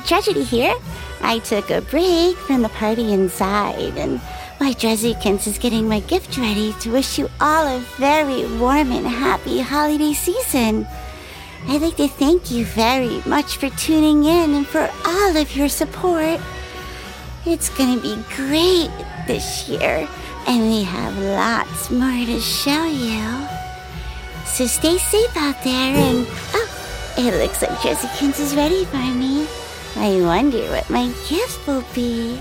Tragedy here. I took a break from the party inside, and my Drezzykins is getting my gift ready to wish you all a very warm and happy holiday season. I'd like to thank you very much for tuning in and for all of your support. It's gonna be great this year, and we have lots more to show you. So stay safe out there, and oh, it looks like Drezzykins is ready for me. I wonder what my gift will be.